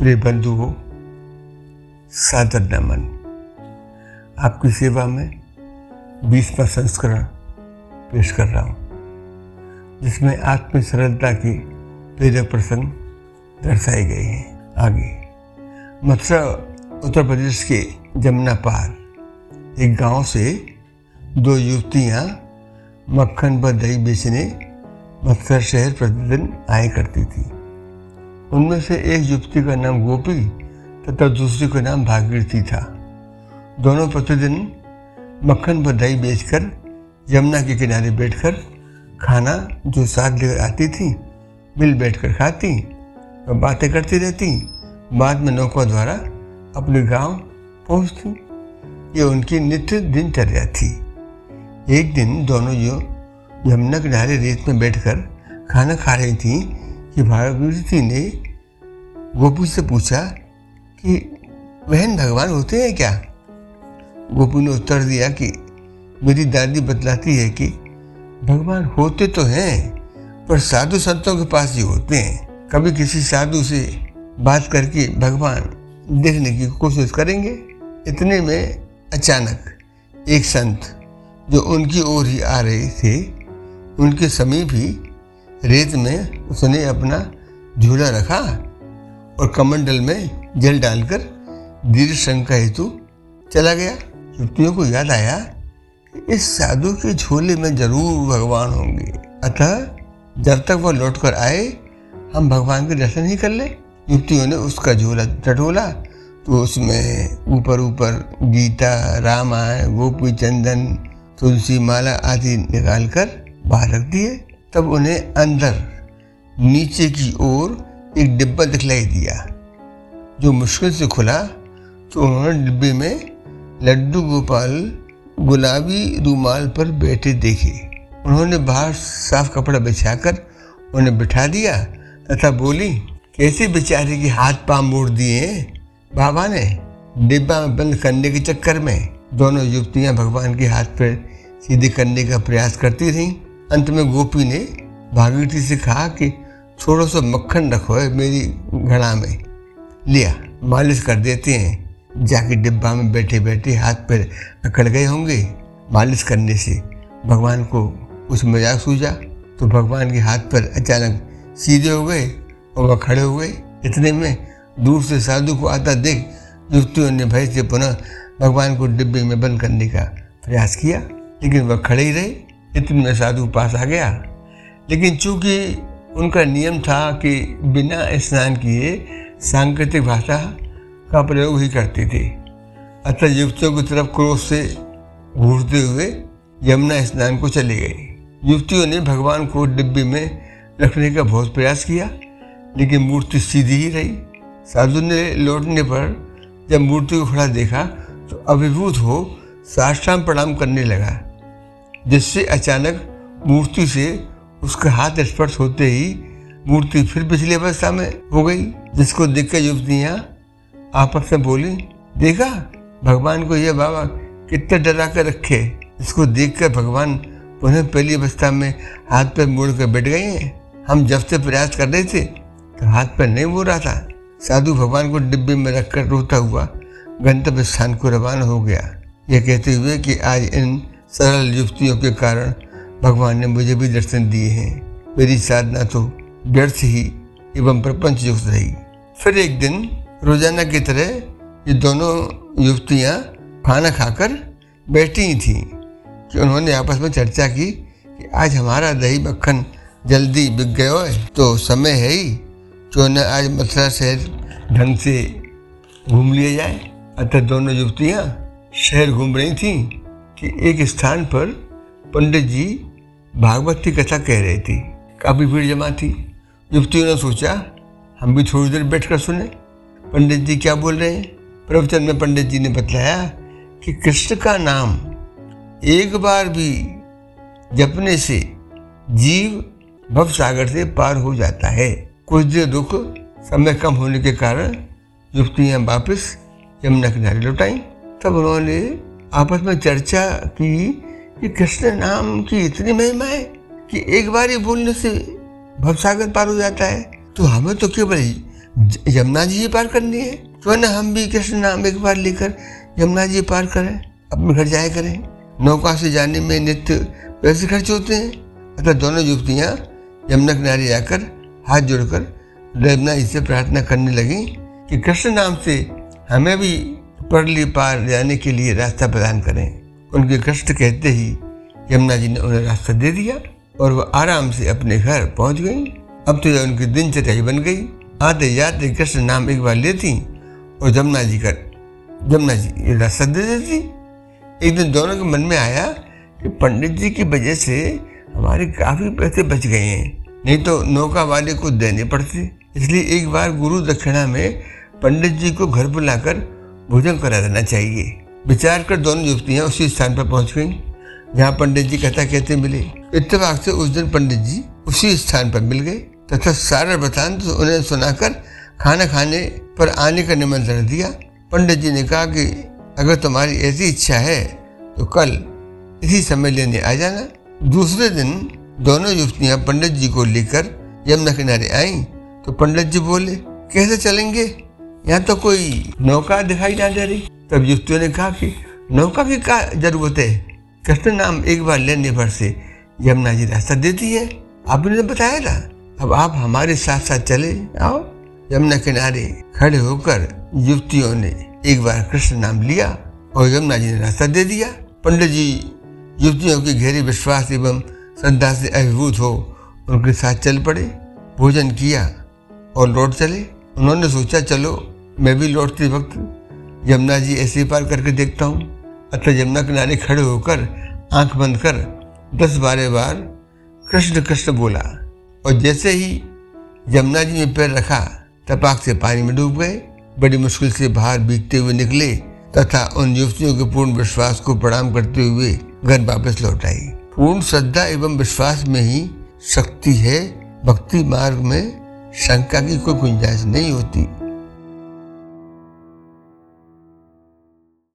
प्रिय बंधुओं सादर नमन आपकी सेवा में बीसवा संस्करण पेश कर रहा हूँ, जिसमें आत्म सरलता की प्रेरक प्रसंग दर्शाए गए हैं। आगे, मथुरा, उत्तर प्रदेश के जमुना पार, एक गाँव से दो युवतियाँ मक्खन व दही बेचने मथुरा शहर प्रतिदिन आया करती थी। उनमें से एक युवती का नाम गोपी तथा दूसरी का नाम भागीरथी था। दोनों प्रतिदिन मक्खन व दही बेचकर, यमुना के किनारे बैठकर खाना जो साथ लेकर आती थी, मिल बैठकर खाती और बातें करती रहती। बाद में नौका द्वारा अपने गाँव पहुँचती। ये उनकी नित्य दिनचर्या थी। एक दिन दोनों जो यमुना किनारे रेत में बैठकर खाना खा रही थी। कि भागीरथी ने गोपी से पूछा कि, बहन, भगवान होते हैं क्या? गोपी ने उत्तर दिया कि, मेरी दादी बतलाती है कि भगवान होते तो हैं, पर साधु संतों के पास ही होते हैं। कभी किसी साधु से बात करके भगवान देखने की कोशिश करेंगे? इतने में अचानक एक संत जो उनकी ओर ही आ रहे थे, उनके समीप ही रेत में उसने अपना झूला रखा और कमंडल में जल डालकर दीर्घ शंका हेतु चला गया। युवतियों को याद आया कि इस साधु के झोले में ज़रूर भगवान होंगे। अतः जब तक वह लौट कर आए, हम भगवान के दर्शन ही कर ले। युवतियों ने उसका झोला टटोला तो उसमें ऊपर ऊपर गीता, रामायण, गोपी चंदन, तुलसी माला आदि निकालकर बाहर रख दिए। तब उन्हें अंदर, नीचे की ओर एक डिब्बा दिखलाई दिया। जो मुश्किल से खुला तो उन्होंने डिब्बे में लड्डू गोपाल गुलाबी रूमाल पर बैठे देखे। उन्होंने बाहर साफ़ कपड़ा बिछाकर उन्हें बिठा दिया तथा बोली, कैसे बेचारे के हाथ पाँव मोड़ दिए बाबा ने डिब्बा में बंद करने के चक्कर में दोनों युवतियाँ भगवान के हाथ पर सीधे करने का प्रयास करती रहीं अंत में गोपी ने भागीरथी से कहा कि थोड़ा सा मक्खन रखो है मेरी घड़ा में। लिया, मालिश कर देते हैं। जाके डिब्बा में बैठे बैठे हाथ पैर अकड़ गए होंगे मालिश करने से। भगवान को उस मज़ाक सूझा तो भगवान के हाथ पर अचानक सीधे हो गए और वह खड़े हो गए। इतने में दूर से साधु को आता देख युवतियों ने भय से पुनः भगवान को डिब्बे में बंद करने का प्रयास किया, लेकिन वह खड़े ही रहे। इतने में साधु पास आ गया। लेकिन चूँकि उनका नियम था कि बिना स्नान किए सांकेतिक भाषा का प्रयोग ही करती थी। अतः युवतियों की तरफ़ क्रोध से घूरते हुए यमुना स्नान को चले गए युवतियों ने भगवान को डिब्बे में रखने का बहुत प्रयास किया, लेकिन मूर्ति सीधी ही रही। साधु ने लौटने पर जब मूर्ति को खड़ा देखा तो अभिभूत हो साष्टांग प्रणाम करने लगा। जिससे अचानक मूर्ति से उसका हाथ स्पर्श होते ही मूर्ति फिर पिछली अवस्था में हो गई, जिसको देख कर युवतियाँ आपस में बोली, देखा, भगवान को यह बाबा कितना डरा कर रखे। इसको देखकर भगवान पुनः पहली अवस्था में हाथ पर मोड़ कर बैठ गए हैं। हम जब से प्रयास कर रहे थे तो हाथ पर नहीं बोल रहा था। साधु भगवान को डिब्बे में रखकर रोता हुआ गंतव्य स्थान को रवाना हो गया। यह कहते हुए कि आज इन सरल युक्तियों के कारण भगवान ने मुझे भी दर्शन दिए हैं। मेरी साधना तो व्यर्थ ही एवं प्रपंच युक्त रही। फिर एक दिन रोज़ाना की तरह ये दोनों युवतियाँ खाना खाकर बैठी थी कि उन्होंने आपस में चर्चा की कि आज हमारा दही मक्खन जल्दी बिक गया है तो समय है ही, क्यों न आज मथुरा शहर ढंग से घूम लिया जाए। अतः दोनों युवतियाँ शहर घूम रही थीं। कि एक स्थान पर पंडित जी भागवत की कथा कह रहे थे। काफ़ी भीड़ जमा थी। युवतियों ने सोचा, हम भी थोड़ी देर बैठकर सुने। पंडित जी क्या बोल रहे हैं? प्रवचन में पंडित जी ने बताया कि कृष्ण का नाम एक बार भी जपने से जीव भव सागर से पार हो जाता है। कुछ देर दुख, समय कम होने के कारण युवतियाँ वापस यमुना किनारे लौटाई। तब उन्होंने आपस में चर्चा की कि कृष्ण नाम की इतनी महिमा है कि एक बार ही बोलने से भवसागर पार हो जाता है। तो हमें तो केवल यमुना जी ही पार करनी है। तो ना हम भी कृष्ण नाम एक बार लेकर यमुना जी पार करें, अपने घर जाया करें। नौका से जाने में नित्य पैसे खर्च होते हैं, अतः दोनों युवतियाँ यमुना किनारे जाकर हाथ जोड़कर यमुना जी से प्रार्थना करने लगी कि कृष्ण नाम से हमें भी परली पार जाने के लिए रास्ता प्रदान करें। उनके कष्ट कहते ही यमुना जी ने उन्हें रास्ता दे दिया और वो आराम से अपने घर पहुँच गई। अब तो यह उनकी दिनचर्या ही बन गई। आते जाते कृष्ण नाम एक बार लेती और जमुना जी कर जमुना जी ये रास्ता दे देती। एक दिन दोनों के मन में आया कि पंडित जी की वजह से हमारे काफ़ी पैसे बच गए हैं। नहीं तो नौका वाले को देने पड़ते। इसलिए एक बार गुरु दक्षिणा में पंडित जी को घर बुलाकर भोजन करा देना चाहिए। विचार कर दोनों युवतियाँ उसी स्थान पर पहुँच गईं, जहाँ पंडित जी कथा कहते मिले। इतफाक से उस दिन पंडित जी उसी स्थान पर मिल गए, तथा सारा वृतांत तो उन्हें सुनाकर खाना खाने पर आने का निमंत्रण दिया। पंडित जी ने कहा कि, अगर तुम्हारी ऐसी इच्छा है तो कल इसी समय लेने आ जाना। दूसरे दिन दोनों युवतियाँ पंडित जी को लेकर यमुना किनारे आई तो पंडित जी बोले, कैसे चलेंगे? यहाँ तो कोई नौका दिखाई ना दे रही? तब युवतियों ने कहा कि नौका की क्या ज़रूरत है? कृष्ण नाम एक बार लेने पर से यमुना जी रास्ता देती है। आपने तो बताया था। अब आप हमारे साथ साथ चले आओ। यमुना किनारे खड़े होकर युवतियों ने एक बार कृष्ण नाम लिया और यमुना जी ने रास्ता दे दिया। पंडित जी, युवतियों के गहरे विश्वास एवं श्रद्धा से अभिभूत हो उनके साथ चल पड़े, भोजन किया और लौट चले। उन्होंने सोचा, चलो मैं भी लौटते वक्त यमुना जी ऐसे पार करके देखता हूँ। अतः यमुना किनारे खड़े होकर आँख बंद कर दस बारह बार कृष्ण कृष्ण बोला। और जैसे ही यमुना जी में पैर रखा, तपाक से पानी में डूब गए। बड़ी मुश्किल से बाहर बीतते हुए निकले तथा उन युवतियों के पूर्ण विश्वास को प्रणाम करते हुए घर वापस लौट आई। पूर्ण श्रद्धा एवं विश्वास में ही शक्ति है, भक्ति मार्ग में शंका की कोई गुंजाइश नहीं होती।